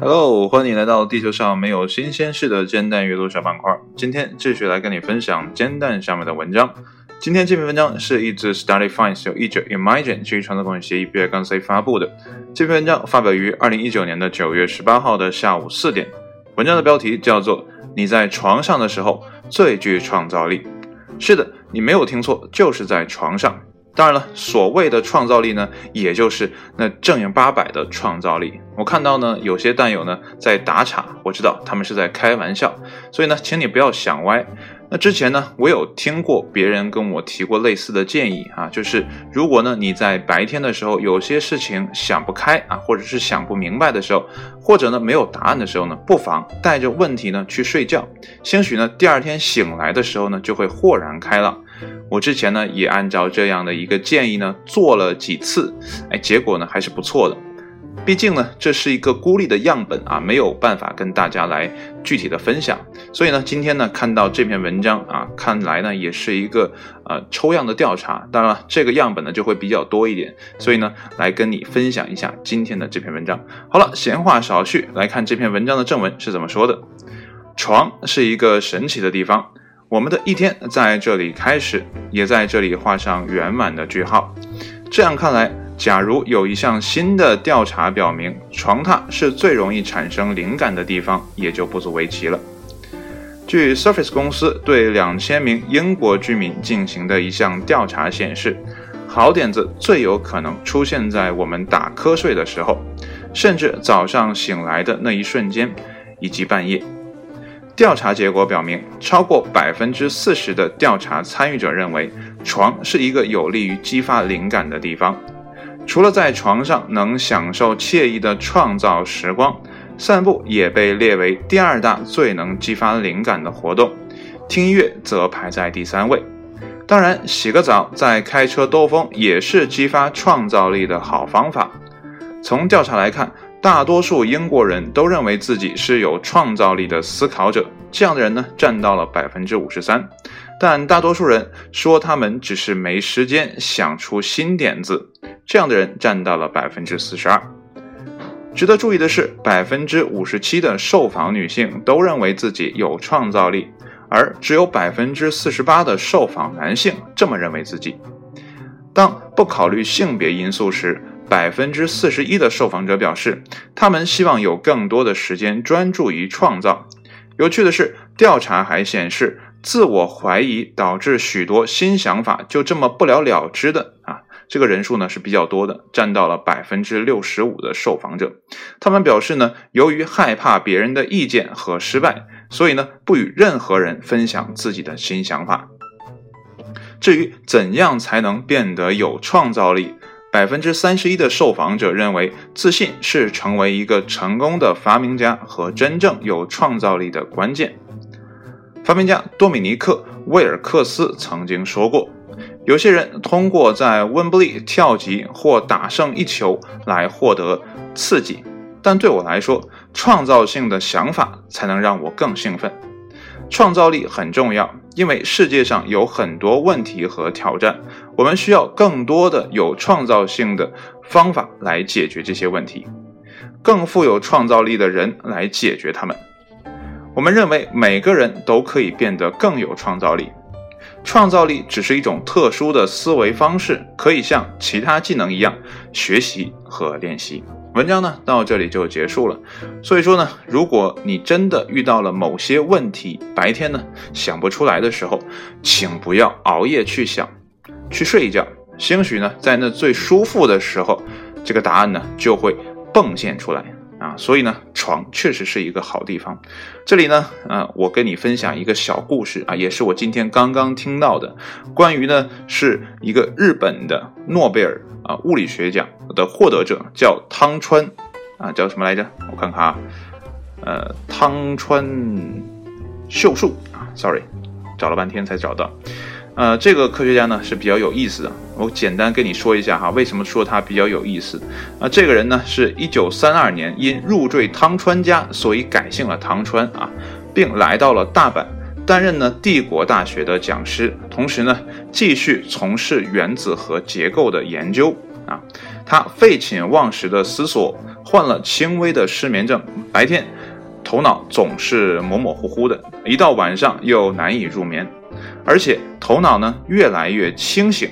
Hello，欢迎来到地球上没有新鲜事的煎蛋阅读小板块。今天继续来跟你分享煎蛋上面的文章。今天这篇文章是一支 Study Finds 由译者 Imagine 基于创作共享协议 B 二杠 C 发布的。这篇文章发表于二零一九年的九月十八号的下午四点。文章的标题叫做“你在床上的时候最具创造力”。是的，你没有听错，就是在床上。当然了，所谓的创造力呢，也就是那正经八百的创造力。我看到呢，有些弹友呢在打岔，我知道他们是在开玩笑，所以呢，请你不要想歪。那之前呢，我有听过别人跟我提过类似的建议啊，就是如果呢你在白天的时候有些事情想不开啊，或者是想不明白的时候，或者呢没有答案的时候呢，不妨带着问题呢去睡觉，兴许呢第二天醒来的时候呢就会豁然开朗。我之前呢也按照这样的一个建议呢做了几次，哎，结果呢还是不错的。毕竟呢这是一个孤立的样本啊，没有办法跟大家来具体的分享。所以呢今天呢看到这篇文章啊，看来呢也是一个呃抽样的调查。当然了，这个样本呢就会比较多一点，所以呢来跟你分享一下今天的这篇文章。好了，闲话少叙，来看这篇文章的正文是怎么说的。床是一个神奇的地方。我们的一天在这里开始，也在这里画上圆满的句号。这样看来，假如有一项新的调查表明床榻是最容易产生灵感的地方，也就不足为奇了。据 Surface 公司对两千名英国居民进行的一项调查显示，好点子最有可能出现在我们打瞌睡的时候，甚至早上醒来的那一瞬间，以及半夜。调查结果表明，超过百分之四十的调查参与者认为床是一个有利于激发灵感的地方。除了在床上能享受惬意的创造时光，散步也被列为第二大最能激发灵感的活动。听音乐则排在第三位。当然，洗个澡再开车兜风也是激发创造力的好方法。从调查来看。大多数英国人都认为自己是有创造力的思考者，这样的人呢占到了百分之五十三。但大多数人说他们只是没时间想出新点子，这样的人占到了百分之四十二。值得注意的是，百分之五十七的受访女性都认为自己有创造力，而只有百分之四十八的受访男性这么认为自己。当不考虑性别因素时，百分之四十一的受访者表示，他们希望有更多的时间专注于创造。有趣的是，调查还显示，自我怀疑导致许多新想法就这么不了了之的啊，这个人数呢是比较多的，占到了百分之六十五的受访者。他们表示呢，由于害怕别人的意见和失败，所以呢不与任何人分享自己的新想法。至于怎样才能变得有创造力？百分之三十一的受访者认为，自信是成为一个成功的发明家和真正有创造力的关键。发明家多米尼克·威尔克斯曾经说过：“有些人通过在温布利跳级或打胜一球来获得刺激，但对我来说，创造性的想法才能让我更兴奋。”创造力很重要，因为世界上有很多问题和挑战，我们需要更多的有创造性的方法来解决这些问题，更富有创造力的人来解决他们。我们认为每个人都可以变得更有创造力，创造力只是一种特殊的思维方式，可以像其他技能一样学习和练习。文章呢到这里就结束了，所以说呢，如果你真的遇到了某些问题，白天呢想不出来的时候，请不要熬夜去想，去睡一觉，兴许呢在那最舒服的时候，这个答案呢就会迸现出来。啊。所以呢，床确实是一个好地方。这里呢，啊，我跟你分享一个小故事啊，也是我今天刚刚听到的，关于呢是一个日本的诺贝尔。啊，物理学奖的获得者叫汤川，啊，叫什么来着？我看看啊，呃，汤川秀树啊，sorry，找了半天才找到。呃，这个科学家呢是比较有意思的，我简单跟你说一下哈，为什么说他比较有意思？啊，这个人呢是一九三二年因入赘汤川家，所以改姓了汤川啊，并来到了大阪。担任呢帝国大学的讲师，同时呢继续从事原子核结构的研究。啊。他废寝忘食的思索，患了轻微的失眠症，白天头脑总是模模糊糊的，一到晚上又难以入眠，而且头脑呢越来越清醒。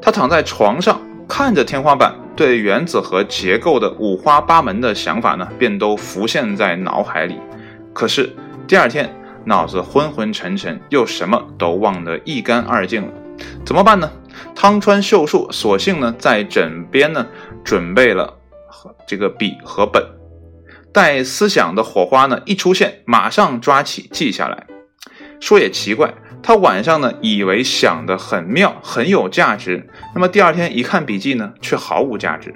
他躺在床上，看着天花板，对原子核结构的五花八门的想法呢，便都浮现在脑海里。可是第二天，脑子昏昏沉沉，又什么都忘得一干二净了。怎么办呢？汤川秀树索性呢，在枕边呢，准备了这个笔和本，待思想的火花呢一出现，马上抓起记下来。说也奇怪，他晚上呢，以为想得很妙，很有价值，那么第二天一看笔记呢，却毫无价值。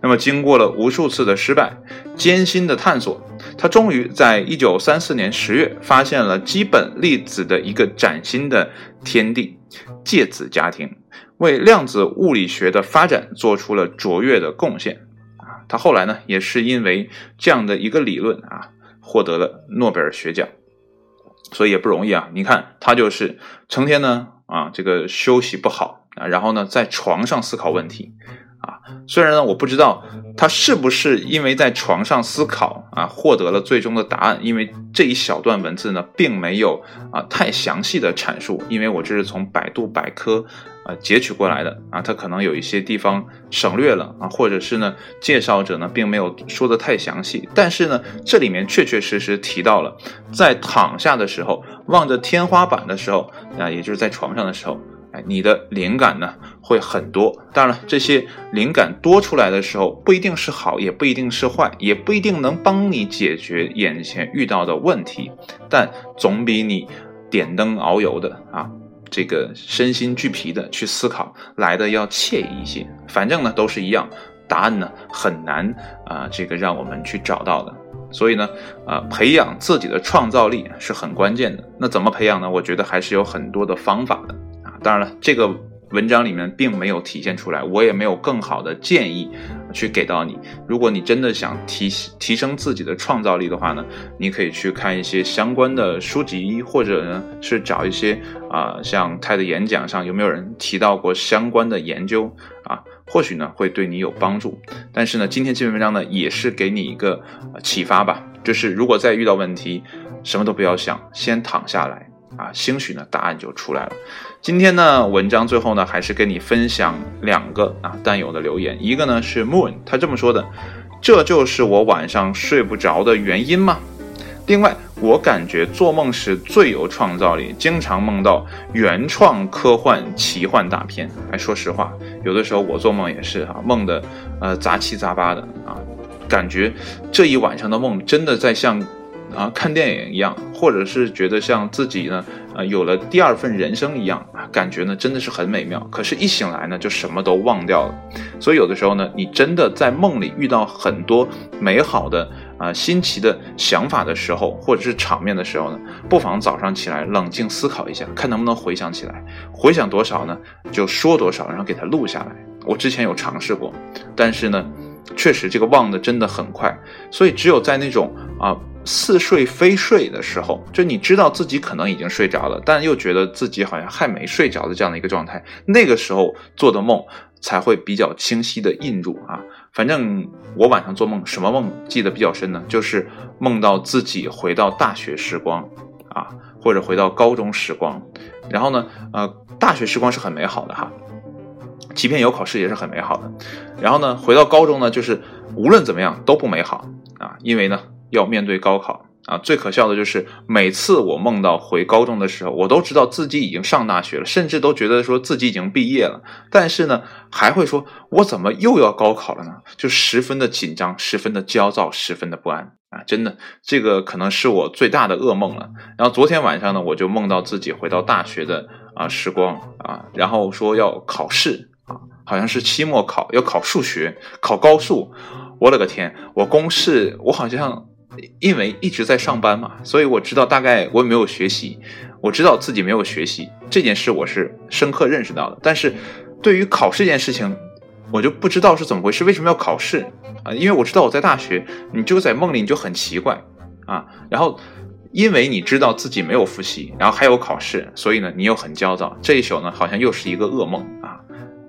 那么，经过了无数次的失败、艰辛的探索，他终于在一九三四年十月发现了基本粒子的一个崭新的天地——介子家庭，为量子物理学的发展做出了卓越的贡献。啊，他后来呢，也是因为这样的一个理论啊，获得了诺贝尔学奖。所以也不容易啊！你看，他就是成天呢啊，这个休息不好啊，然后呢，在床上思考问题。啊，虽然呢，我不知道他是不是因为在床上思考啊，获得了最终的答案，因为这一小段文字呢，并没有啊太详细的阐述，因为我这是从百度百科啊截取过来的啊，他可能有一些地方省略了啊，或者是呢，介绍者呢并没有说的太详细，但是呢，这里面确确实实提到了，在躺下的时候，望着天花板的时候啊，也就是在床上的时候。哎，你的灵感呢会很多。当然了，这些灵感多出来的时候，不一定是好，也不一定是坏，也不一定能帮你解决眼前遇到的问题。但总比你点灯熬油的啊，这个身心俱疲的去思考来的要惬意一些。反正呢都是一样，答案呢很难啊，这个让我们去找到的。所以呢，啊，培养自己的创造力是很关键的。那怎么培养呢？我觉得还是有很多的方法的啊。当然了，这个文章里面并没有体现出来，我也没有更好的建议去给到你。如果你真的想提提升自己的创造力的话呢，你可以去看一些相关的书籍，或者呢是找一些啊，像泰的演讲上有没有人提到过相关的研究啊，或许呢会对你有帮助。但是呢，今天这篇文章呢也是给你一个启发吧，就是如果再遇到问题，什么都不要想，先躺下来。啊，兴许呢，答案就出来了。今天呢，文章最后呢，还是跟你分享两个啊弹友的留言。一个呢是 Moon，他这么说的：“这就是我晚上睡不着的原因吗？”另外，我感觉做梦时最有创造力，经常梦到原创科幻奇幻大片。哎，说实话，有的时候我做梦也是哈，梦的呃杂七杂八的啊，感觉这一晚上的梦真的在像。啊，看电影一样，或者是觉得像自己呢，呃，有了第二份人生一样，感觉呢真的是很美妙。可是，一醒来呢，就什么都忘掉了。所以，有的时候呢，你真的在梦里遇到很多美好的啊、新奇的想法的时候，或者是场面的时候呢，不妨早上起来冷静思考一下，看能不能回想起来。回想多少呢，就说多少，然后给它录下来。我之前有尝试过，但是呢，确实这个忘的真的很快。所以，只有在那种啊。似睡非睡的时候，就你知道自己可能已经睡着了，但又觉得自己好像还没睡着的这样的一个状态，那个时候做的梦才会比较清晰的印入啊。反正我晚上做梦，什么梦记得比较深呢？就是梦到自己回到大学时光啊，或者回到高中时光。然后呢，呃，大学时光是很美好的哈，即便有考试也是很美好的。然后呢，回到高中呢，就是无论怎么样都不美好啊，因为呢。要面对高考啊！最可笑的就是每次我梦到回高中的时候，我都知道自己已经上大学了，甚至都觉得说自己已经毕业了。但是呢，还会说我怎么又要高考了呢？就十分的紧张，十分的焦躁，十分的不安啊！真的，这个可能是我最大的噩梦了。然后昨天晚上呢，我就梦到自己回到大学的啊时光啊，然后说要考试啊，好像是期末考，要考数学，考高数。我的个天，我公式我好像。因为一直在上班嘛，所以我知道大概我也没有学习，我知道自己没有学习这件事，我是深刻认识到的。但是，对于考试这件事情，我就不知道是怎么回事，为什么要考试啊？因为我知道我在大学，你就在梦里，你就很奇怪啊。然后，因为你知道自己没有复习，然后还有考试，所以呢，你又很焦躁。这一宿呢，好像又是一个噩梦啊，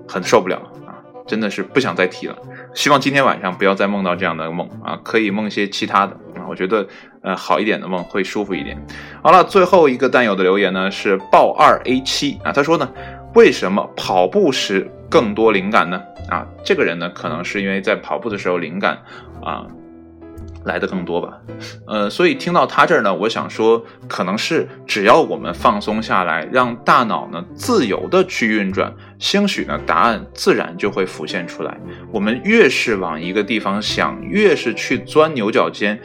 很受不了啊。真的是不想再提了。希望今天晚上不要再梦到这样的梦啊，可以梦些其他的，我觉得呃好一点的梦会舒服一点。好了，最后一个弹友的留言呢是豹二 A 七啊，他说呢，为什么跑步时更多灵感呢？啊，这个人呢可能是因为在跑步的时候灵感啊。来的更多吧，呃，所以听到他这儿呢，我想说，可能是只要我们放松下来，让大脑呢自由的去运转，兴许呢答案自然就会浮现出来。我们越是往一个地方想，越是去钻牛角尖，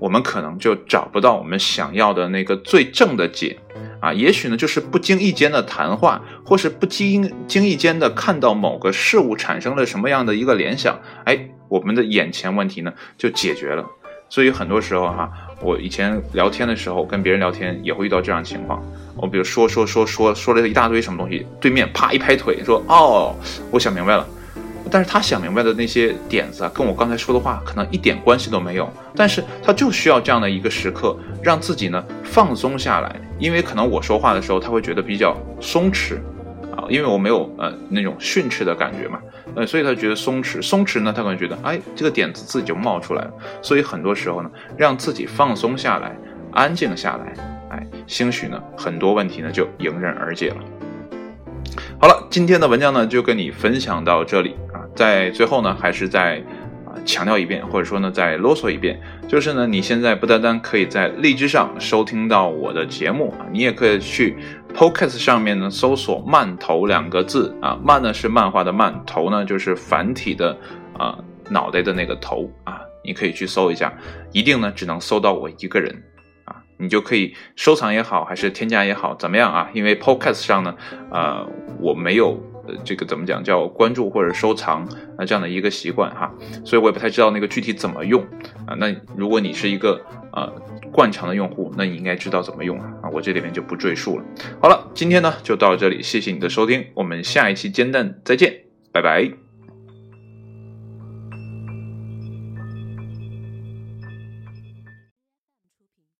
我们可能就找不到我们想要的那个最正的解啊。也许呢就是不经意间的谈话，或是不经经意间的看到某个事物产生了什么样的一个联想，哎，我们的眼前问题呢就解决了。所以很多时候哈，我以前聊天的时候跟别人聊天也会遇到这样情况。我比如说说说说说了一大堆什么东西，对面啪一拍腿说：“哦，我想明白了。”但是他想明白的那些点子啊，跟我刚才说的话可能一点关系都没有。但是他就需要这样的一个时刻，让自己呢放松下来，因为可能我说话的时候他会觉得比较松弛。啊因为我没有呃那种训斥的感觉嘛，呃，所以他觉得松弛，松弛呢，他可能觉得，哎，这个点子自己就冒出来了。所以很多时候呢，让自己放松下来，安静下来，哎，兴许呢，很多问题呢就迎刃而解了。好了，今天的文章呢就跟你分享到这里，在最后呢，还是在。强调一遍，或者说呢，再啰嗦一遍，就是呢，你现在不单单可以在荔枝上收听到我的节目啊，你也可以去 Podcast 上面呢搜索“慢头”两个字啊，慢呢是漫画的慢，头呢就是繁体的啊脑袋的那个头啊，你可以去搜一下，一定呢只能搜到我一个人啊，你就可以收藏也好，还是添加也好，怎么样啊？因为 Podcast 上呢，呃，我没有。这个怎么讲叫关注或者收藏啊这样的一个习惯哈，所以我也不太知道那个具体怎么用啊。那如果你是一个呃惯常的用户，那你应该知道怎么用啊。啊，我这里面就不赘述了。好了，今天呢就到这里，谢谢你的收听，我们下一期煎蛋再见，拜拜。